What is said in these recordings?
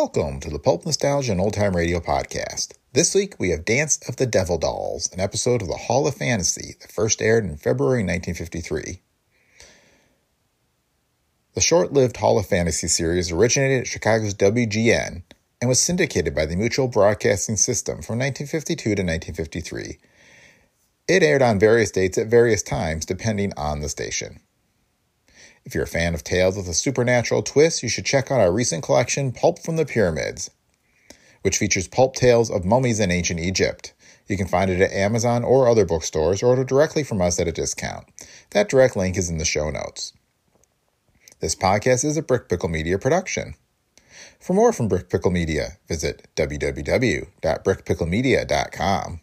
Welcome to the Pulp Nostalgia and Old Time Radio podcast. This week we have Dance of the Devil Dolls, an episode of the Hall of Fantasy that first aired in February 1953. The short lived Hall of Fantasy series originated at Chicago's WGN and was syndicated by the Mutual Broadcasting System from 1952 to 1953. It aired on various dates at various times depending on the station. If you're a fan of tales with a supernatural twist, you should check out our recent collection, Pulp from the Pyramids, which features pulp tales of mummies in ancient Egypt. You can find it at Amazon or other bookstores or order directly from us at a discount. That direct link is in the show notes. This podcast is a Brick Pickle Media production. For more from Brick Pickle Media, visit www.brickpicklemedia.com.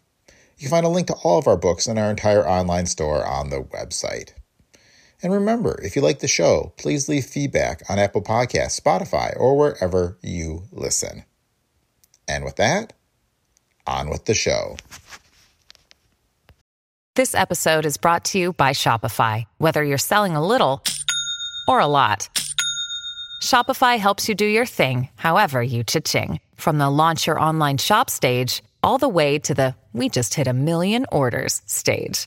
You can find a link to all of our books and our entire online store on the website. And remember, if you like the show, please leave feedback on Apple Podcasts, Spotify, or wherever you listen. And with that, on with the show. This episode is brought to you by Shopify. Whether you're selling a little or a lot, Shopify helps you do your thing, however you cha-ching. From the launch your online shop stage, all the way to the we just hit a million orders stage.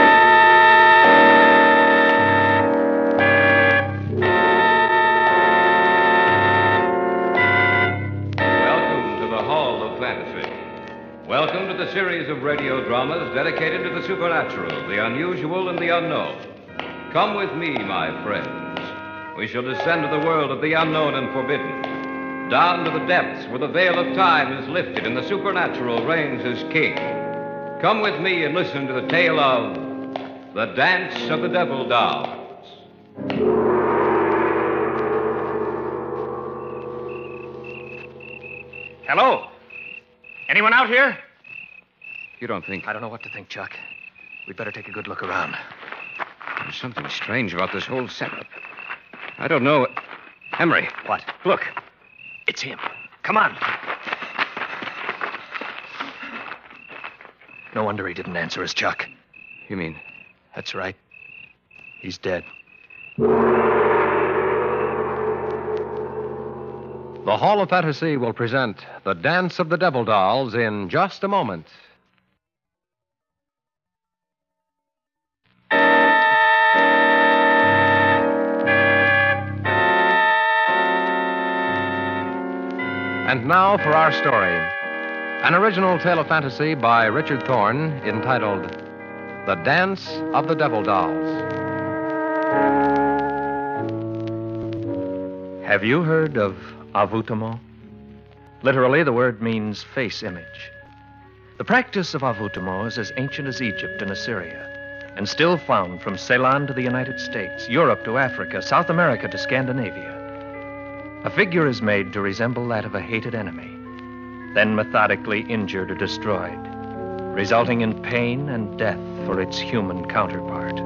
The series of radio dramas dedicated to the supernatural, the unusual, and the unknown. Come with me, my friends. We shall descend to the world of the unknown and forbidden, down to the depths where the veil of time is lifted and the supernatural reigns as king. Come with me and listen to the tale of the Dance of the Devil Dolls. Hello? Anyone out here? You don't think I don't know what to think, Chuck. We'd better take a good look around. there's something strange about this whole setup? I don't know. Emery, What? Look. It's him. Come on. No wonder he didn't answer us, Chuck. you mean That's right. He's dead. The Hall of Fantasy will present The Dance of the Devil Dolls in just a moment. And now for our story. An original tale of fantasy by Richard Thorne entitled The Dance of the Devil Dolls. Have you heard of envoûtement? Literally, the word means face image. The practice of envoûtement is as ancient as Egypt and Assyria, and still found from Ceylon to the United States, Europe to Africa, South America to Scandinavia. A figure is made to resemble that of a hated enemy, then methodically injured or destroyed, resulting in pain and death for its human counterpart.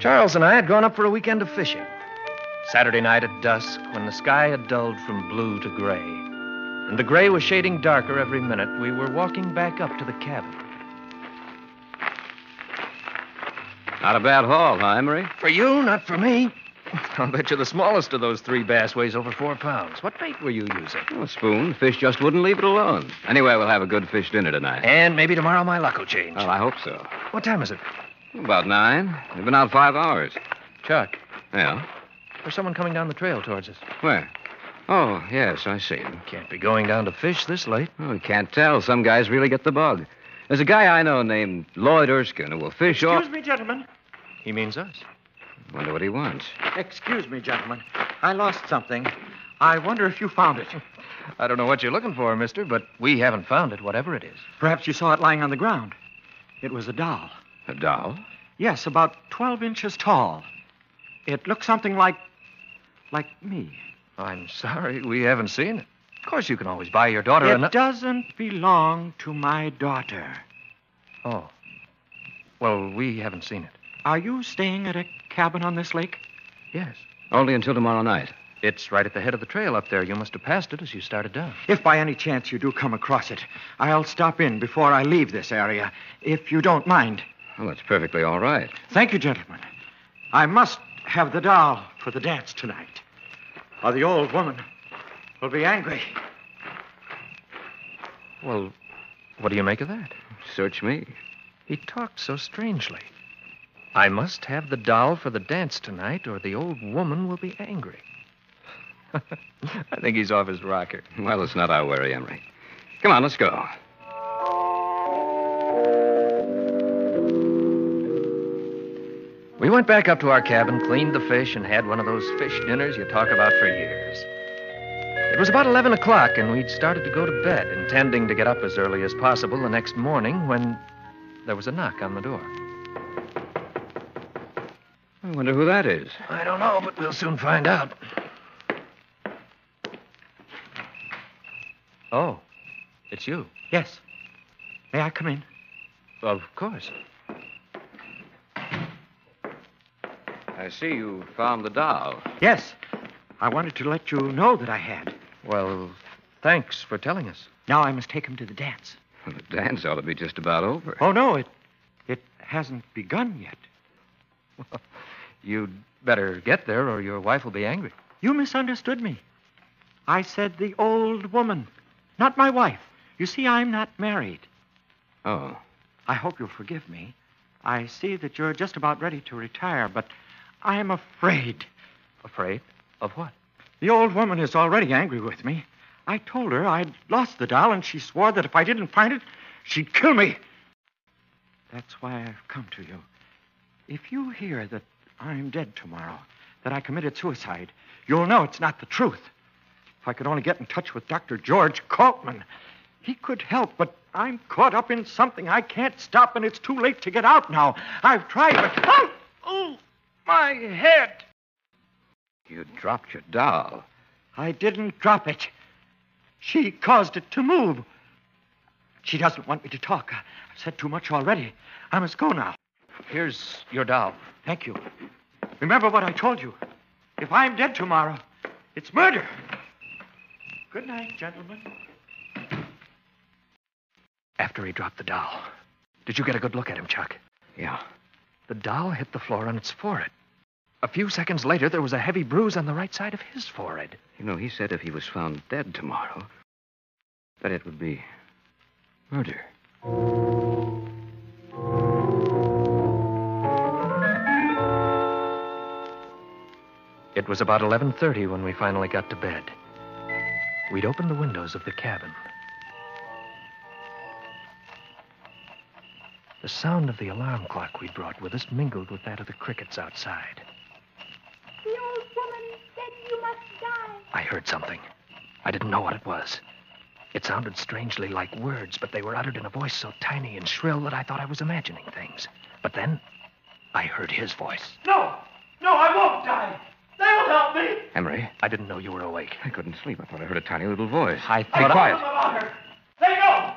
Charles and I had gone up for a weekend of fishing. Saturday night at dusk, when the sky had dulled from blue to gray, and the gray was shading darker every minute, we were walking back up to the cabin. Not a bad haul, huh, Emery? For you, not for me. I'll bet you the smallest of those three bass weighs over four pounds. What bait were you using? Oh, spoon. Fish just wouldn't leave it alone. Anyway, we'll have a good fish dinner tonight. And maybe tomorrow my luck will change. Well, I hope so. What time is it? About nine. We've been out five hours. Chuck, Yeah. there's someone coming down the trail towards us. Where? Oh, yes, I see him. Can't be going down to fish this late. Oh, can't tell. Some guys really get the bug. There's a guy I know named Lloyd Erskine who will fish off. Excuse me, gentlemen. He means us. Wonder what he wants. Excuse me, gentlemen. I lost something. I wonder if you found it. I don't know what you're looking for, mister, but we haven't found it, whatever it is. Perhaps you saw it lying on the ground. It was a doll. A doll? Yes, about 12 inches tall. It looked something like. like me. I'm sorry we haven't seen it. Of course, you can always buy your daughter It a. nu- doesn't belong to my daughter. Oh. Well, we haven't seen it. Are you staying at a cabin on this lake? Yes. Only until tomorrow night. It's right at the head of the trail up there. You must have passed it as you started down. If by any chance you do come across it, I'll stop in before I leave this area, if you don't mind. Well, that's perfectly all right. Thank you, gentlemen. I must have the doll for the dance tonight, or the old woman will be angry. Well, what do you make of that? Search me. He talked so strangely. I must have the doll for the dance tonight, or the old woman will be angry. I think he's off his rocker. Well, it's not our worry, Emery. Come on, let's go. We went back up to our cabin, cleaned the fish, and had one of those fish dinners you talk about for years. It was about 11 o'clock, and we'd started to go to bed, intending to get up as early as possible the next morning when there was a knock on the door. I wonder who that is. I don't know, but we'll soon find out. Oh, it's you. Yes. May I come in? Of course. I see you found the doll. Yes. I wanted to let you know that I had. Well, thanks for telling us. Now I must take him to the dance. Well, the dance ought to be just about over. Oh, no, it it hasn't begun yet. You'd better get there, or your wife will be angry. You misunderstood me. I said the old woman, not my wife. You see, I'm not married. Oh. I hope you'll forgive me. I see that you're just about ready to retire, but I'm afraid. Afraid? Of what? The old woman is already angry with me. I told her I'd lost the doll, and she swore that if I didn't find it, she'd kill me. That's why I've come to you. If you hear that I'm dead tomorrow, that I committed suicide, you'll know it's not the truth. If I could only get in touch with Dr. George Coltman, he could help, but I'm caught up in something I can't stop, and it's too late to get out now. I've tried, but. Oh! Oh! My head! You dropped your doll. I didn't drop it. She caused it to move. She doesn't want me to talk. I've said too much already. I must go now. Here's your doll. Thank you. Remember what I told you. If I'm dead tomorrow, it's murder. Good night, gentlemen. After he dropped the doll, did you get a good look at him, Chuck? Yeah. The doll hit the floor on its forehead. A few seconds later, there was a heavy bruise on the right side of his forehead. You know, he said if he was found dead tomorrow, that it would be murder. It was about 11:30 when we finally got to bed. We'd opened the windows of the cabin. The sound of the alarm clock we'd brought with us mingled with that of the crickets outside. The old woman said you must die. I heard something. I didn't know what it was. It sounded strangely like words, but they were uttered in a voice so tiny and shrill that I thought I was imagining things. But then I heard his voice. No! No, I won't die! They'll help me! Emery, I didn't know you were awake. I couldn't sleep. I thought I heard a tiny little voice. I Be thought I- quiet. about her. They know!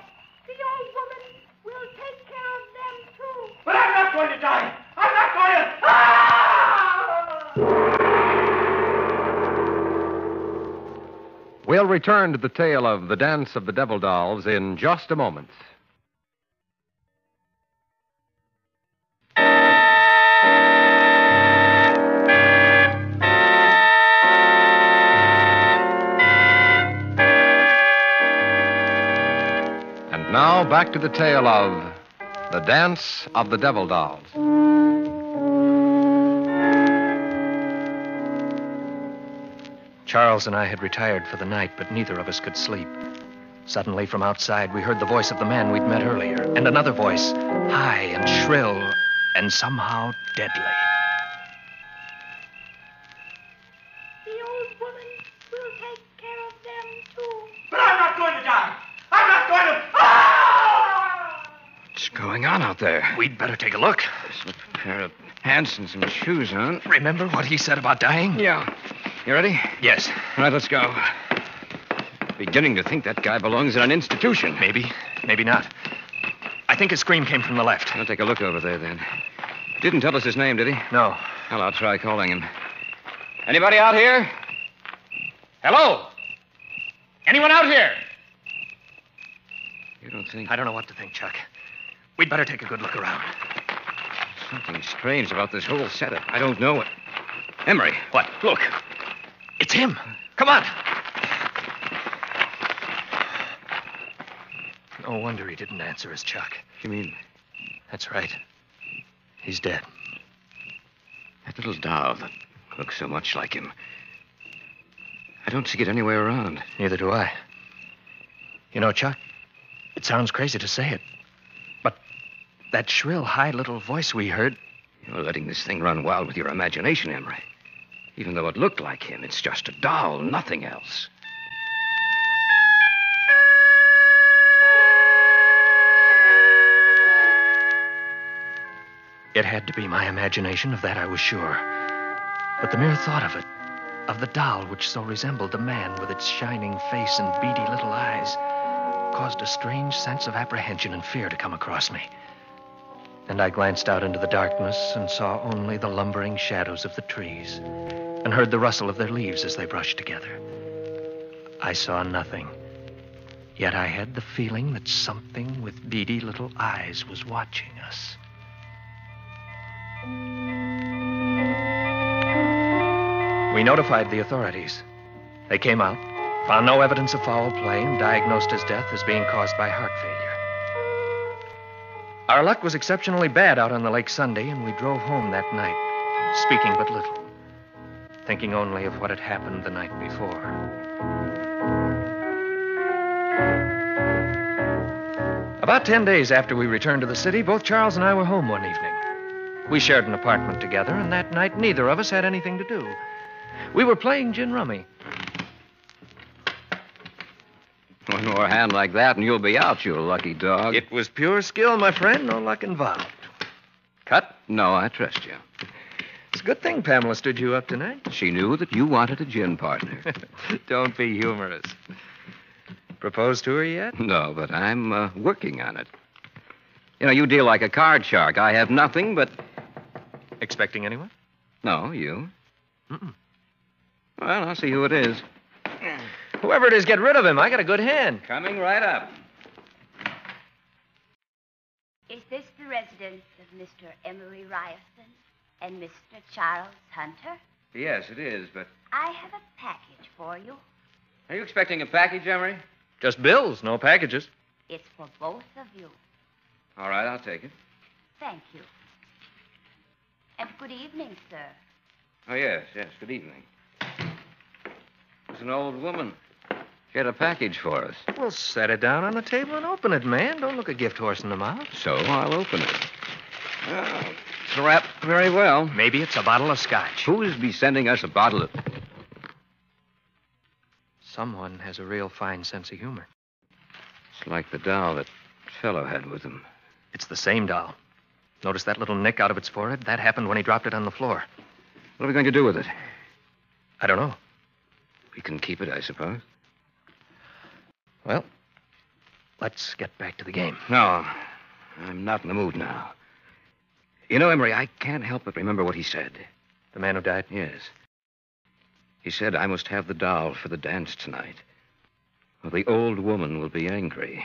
The old woman will take care of them, too. But I'm not going to die! I'm not going to. Ah! We'll return to the tale of the dance of the devil dolls in just a moment. Now back to the tale of the dance of the devil dolls. Charles and I had retired for the night, but neither of us could sleep. Suddenly, from outside, we heard the voice of the man we'd met earlier, and another voice, high and shrill, and somehow deadly. Going on out there? We'd better take a look. There's a pair of pants and some shoes on. Remember what he said about dying? Yeah. You ready? Yes. All right, let's go. Beginning to think that guy belongs in an institution. Maybe, maybe not. I think his scream came from the left. I'll take a look over there then. Didn't tell us his name, did he? No. Well, I'll try calling him. Anybody out here? Hello? Anyone out here? You don't think I don't know what to think, Chuck. We'd better take a good look around. something strange about this whole setup? I don't know it. Emery. What? Look. It's him. Come on. No wonder he didn't answer us, Chuck. You mean That's right. He's dead. that little doll that looks so much like him? I don't see it anywhere around. Neither do I. You know, Chuck, it sounds crazy to say it, that shrill, high little voice we heard, You're letting this thing run wild with your imagination, Emery. Even though it looked like him, it's just a doll, nothing else. it had to be my imagination, of that I was sure. But the mere thought of it, of the doll which so resembled the man with its shining face and beady little eyes, caused a strange sense of apprehension and fear to come across me. And I glanced out into the darkness and saw only the lumbering shadows of the trees and heard the rustle of their leaves as they brushed together. I saw nothing. Yet I had the feeling that something with beady little eyes was watching us. We notified the authorities. They came out, found no evidence of foul play, and diagnosed his death as being caused by heart failure. Our luck was exceptionally bad out on the lake Sunday, and we drove home that night, speaking but little, thinking only of what had happened the night before. About ten days after we returned to the city, both Charles and I were home one evening. We shared an apartment together, and that night neither of us had anything to do. We were playing gin rummy. One more hand like that, and you'll be out, you lucky dog. It was pure skill, my friend, no luck involved. Cut? No, I trust you. It's a good thing Pamela stood you up tonight. She knew that you wanted a gin partner. Don't be humorous. Proposed to her yet? no, but I'm uh, working on it. You know, you deal like a card shark. I have nothing but. Expecting anyone? No, you. Mm-mm. Well, I'll see who it is. Whoever it is, get rid of him. I got a good hand. Coming right up. Is this the residence of Mr. Emery Ryerson and Mr. Charles Hunter? Yes, it is, but. I have a package for you. Are you expecting a package, Emery? Just bills, no packages. It's for both of you. All right, I'll take it. Thank you. And good evening, sir. Oh, yes, yes. Good evening. It's an old woman. Had a package for us. Well, set it down on the table and open it, man. Don't look a gift horse in the mouth. So I'll open it. Oh, it's wrapped very well. Maybe it's a bottle of scotch. Who's be sending us a bottle of. Someone has a real fine sense of humor. It's like the doll that fellow had with him. It's the same doll. Notice that little nick out of its forehead? That happened when he dropped it on the floor. What are we going to do with it? I don't know. We can keep it, I suppose. Well, let's get back to the game. No, I'm not in the mood now. You know, Emery, I can't help but remember what he said. The man who died? Yes. He said I must have the doll for the dance tonight. Or the old woman will be angry.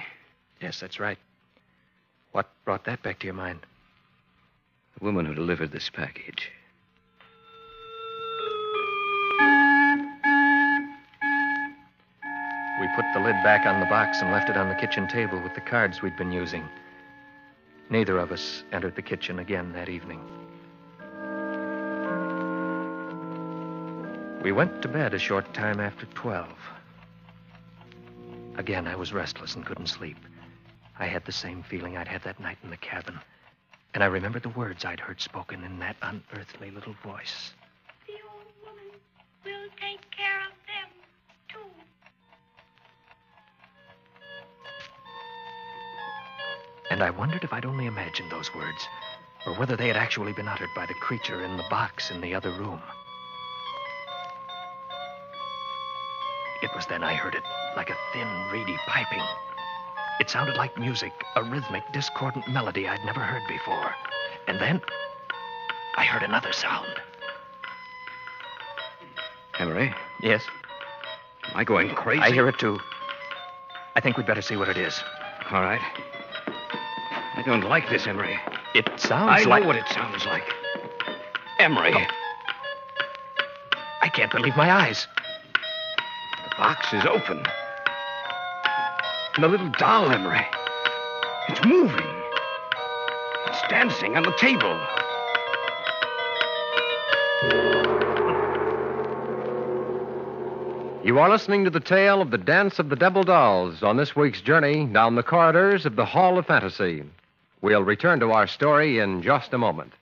Yes, that's right. What brought that back to your mind? The woman who delivered this package. We put the lid back on the box and left it on the kitchen table with the cards we'd been using. Neither of us entered the kitchen again that evening. We went to bed a short time after 12. Again, I was restless and couldn't sleep. I had the same feeling I'd had that night in the cabin. And I remembered the words I'd heard spoken in that unearthly little voice. And I wondered if I'd only imagined those words, or whether they had actually been uttered by the creature in the box in the other room. It was then I heard it, like a thin, reedy piping. It sounded like music, a rhythmic, discordant melody I'd never heard before. And then I heard another sound. Emery, Yes, am I going crazy? I hear it too. I think we'd better see what it is. All right. I don't like this, Emery. It sounds like I know like. what it sounds like. Emery, oh. I can't believe my eyes. the box is open. And the little doll, Emery. It's moving. It's dancing on the table. You are listening to the tale of the Dance of the Devil Dolls on this week's journey down the corridors of the Hall of Fantasy. We'll return to our story in just a moment.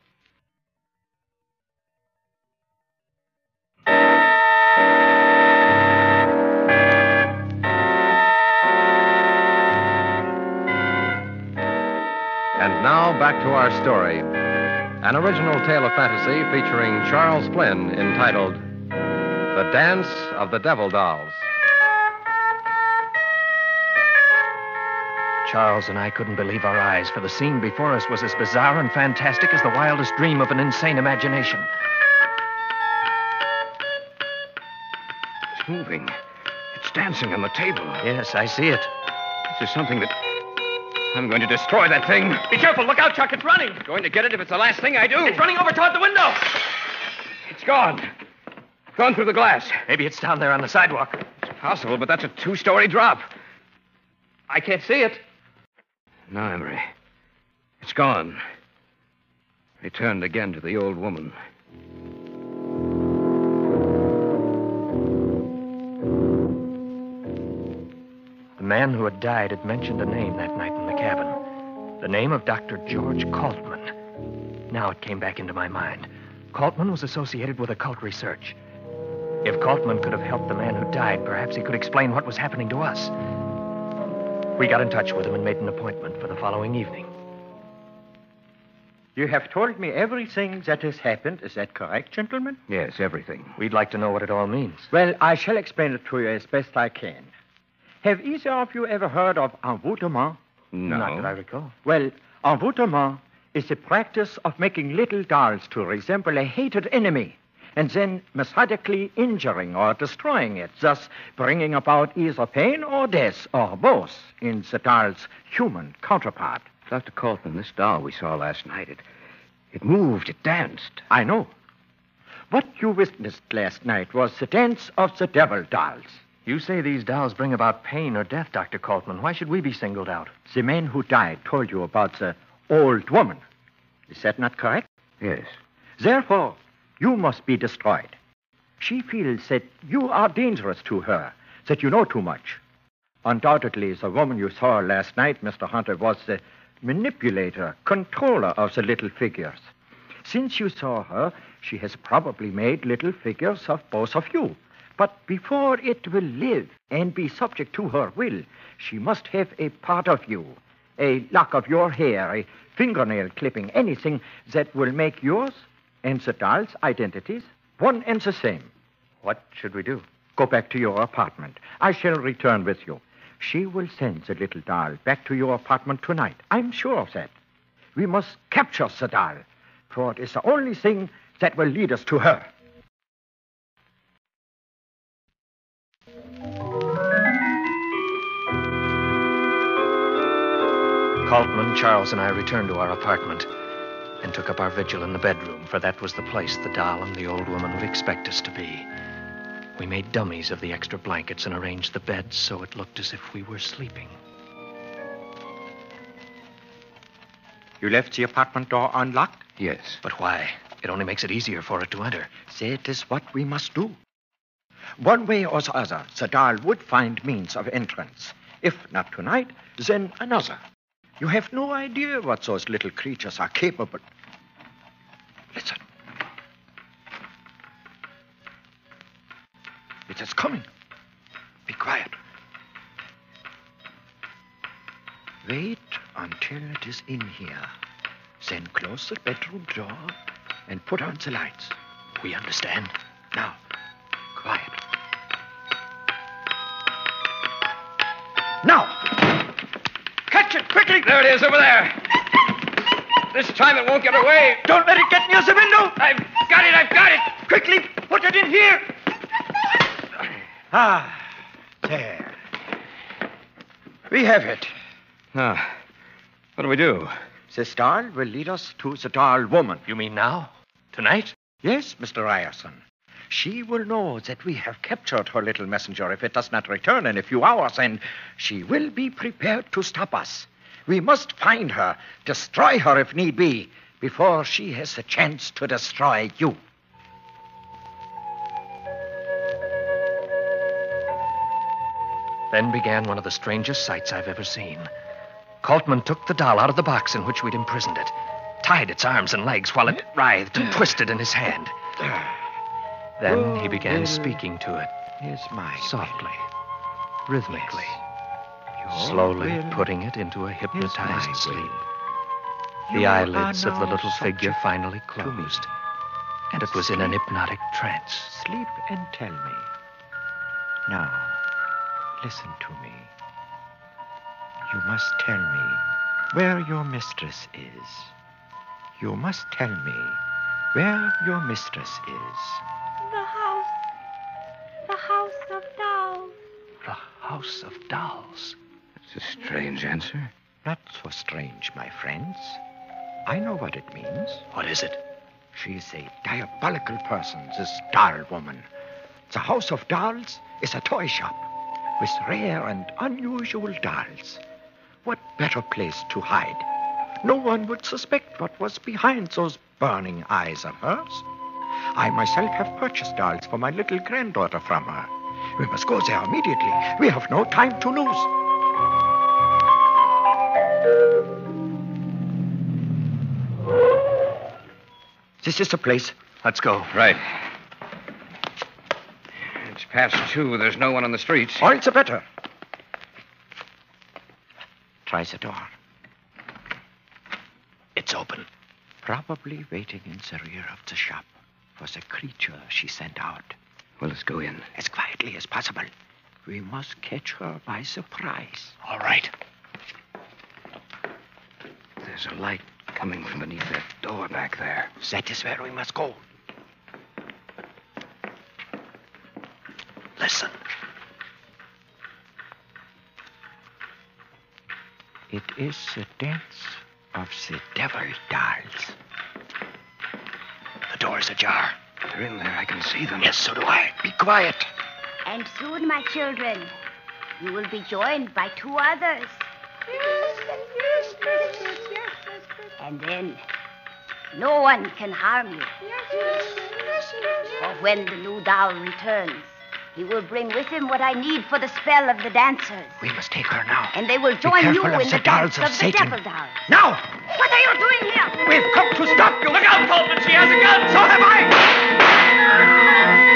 And now back to our story. An original tale of fantasy featuring Charles Flynn entitled The Dance of the Devil Dolls. Charles and I couldn't believe our eyes, for the scene before us was as bizarre and fantastic as the wildest dream of an insane imagination. It's moving. It's dancing on the table. Yes, I see it. This is something that. I'm going to destroy that thing. Be careful! Look out, Chuck! It's running! Going to get it if it's the last thing I do. It's running over toward the window! It's gone. Gone through the glass. Maybe it's down there on the sidewalk. It's possible, but that's a two story drop. I can't see it. No, Emery. It's gone. Returned again to the old woman. The man who had died had mentioned a name that night in the cabin. The name of Dr. George Kaltman. Now it came back into my mind. Kaltman was associated with occult research. If Kaltman could have helped the man who died, perhaps he could explain what was happening to us. We got in touch with him and made an appointment for the following evening. You have told me everything that has happened. Is that correct, gentlemen? Yes, everything. We'd like to know what it all means. Well, I shall explain it to you as best I can. Have either of you ever heard of envoûtement? No. Not that I recall. Well, envoûtement is the practice of making little dolls to resemble a hated enemy and then methodically injuring or destroying it, thus bringing about either pain or death or both in the doll's human counterpart. Dr. Colton, this doll we saw last night, it, it moved, it danced. I know. What you witnessed last night was the dance of the devil dolls. You say these dolls bring about pain or death, Dr. Kaltman. Why should we be singled out? The man who died told you about the old woman. Is that not correct? Yes. Therefore, you must be destroyed. She feels that you are dangerous to her, that you know too much. Undoubtedly, the woman you saw last night, Mr. Hunter, was the manipulator, controller of the little figures. Since you saw her, she has probably made little figures of both of you. But before it will live and be subject to her will, she must have a part of you, a lock of your hair, a fingernail clipping, anything that will make yours and the doll's identities one and the same. What should we do? Go back to your apartment. I shall return with you. She will send the little doll back to your apartment tonight. I'm sure of that. We must capture the doll, for it is the only thing that will lead us to her. Kaltman, Charles, and I returned to our apartment and took up our vigil in the bedroom, for that was the place the doll and the old woman would expect us to be. We made dummies of the extra blankets and arranged the beds so it looked as if we were sleeping. You left the apartment door unlocked? Yes. But why? It only makes it easier for it to enter. That is what we must do. One way or the other, the doll would find means of entrance. If not tonight, then another. You have no idea what those little creatures are capable. Listen. It is coming. Be quiet. Wait until it is in here. Then close the bedroom door and put on the lights. We understand. Now, quiet. Now! Quickly! There it is over there. This time it won't get away. Don't let it get near the window. I've got it, I've got it. Quickly, put it in here. Ah, there. We have it. Ah, what do we do? This doll will lead us to the doll woman. You mean now? Tonight? Yes, Mr. Ryerson. She will know that we have captured her little messenger if it does not return in a few hours, and she will be prepared to stop us. We must find her, destroy her if need be, before she has a chance to destroy you. Then began one of the strangest sights I've ever seen. Coltman took the doll out of the box in which we'd imprisoned it, tied its arms and legs while it writhed and twisted in his hand. Then he began speaking to it Here's my softly, rhythmically, Your Oh, slowly putting it into a hypnotized sleep. The eyelids of the little figure finally closed, and it was in an hypnotic trance. Sleep and tell me. Now, listen to me. You must tell me where your mistress is. You must tell me where your mistress is. The house. The house of dolls. The House of Dolls. It's a strange answer. Not so strange, my friends. I know what it means. What is it? She's a diabolical person, this doll woman. The House of Dolls is a toy shop with rare and unusual dolls. What better place to hide? No one would suspect what was behind those burning eyes of hers. I myself have purchased dolls for my little granddaughter from her. We must go there immediately. We have no time to lose. This is the place. Let's go. Right. It's past two. There's no one on the streets. Or it's a better. Try the door. It's open. Probably waiting in the rear of the shop for the creature she sent out. Well, let's go in. As quietly as possible. We must catch her by surprise. All right. There's a light coming from beneath that door back there. That is where we must go. Listen. It is the dance of the devil dolls. The door is ajar. They're in there. I can see them. Yes, so do I. Be quiet. And soon, my children, you will be joined by two others. Yes, yes, yes, yes, yes. And then no one can harm you. Yes, yes, yes, yes, For when the new doll returns, he will bring with him what I need for the spell of the dancers. We must take her now. And they will join you in the the dolls dance of of, the devil dolls. Now! What are you doing here? We've come to stop you. Look out, Coltman. She has a gun. So have I.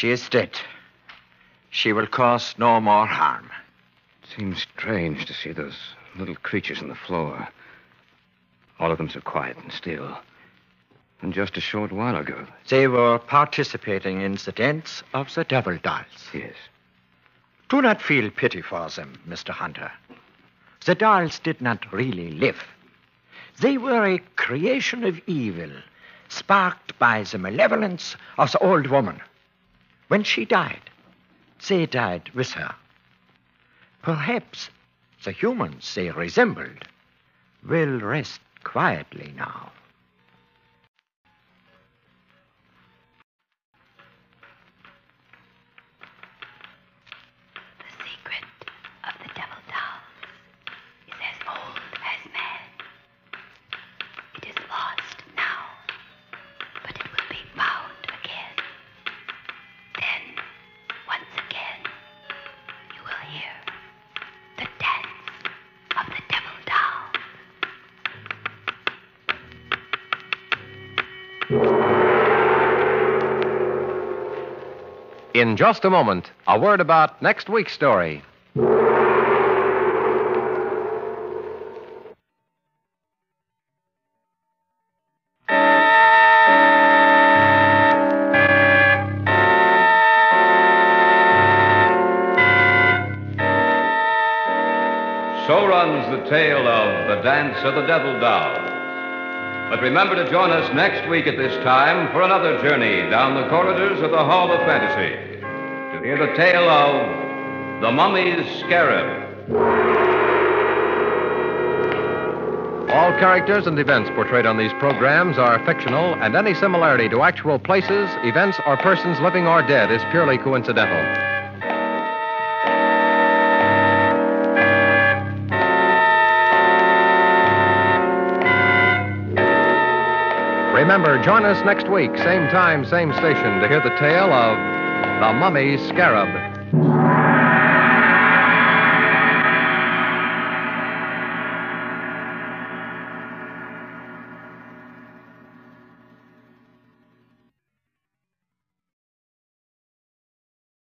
She is dead. She will cause no more harm. It seems strange to see those little creatures on the floor. All of them so quiet and still. And just a short while ago. They were participating in the dance of the devil dolls. Yes. Do not feel pity for them, Mr. Hunter. The dolls did not really live. They were a creation of evil, sparked by the malevolence of the old woman. When she died, they died with her. Perhaps the humans they resembled will rest quietly now. In just a moment, a word about next week's story. So runs the tale of The Dance of the Devil Doll. But remember to join us next week at this time for another journey down the corridors of the Hall of Fantasy to hear the tale of The Mummy's Scarab. All characters and events portrayed on these programs are fictional, and any similarity to actual places, events, or persons living or dead is purely coincidental. Remember, join us next week, same time, same station, to hear the tale of The Mummy's Scarab.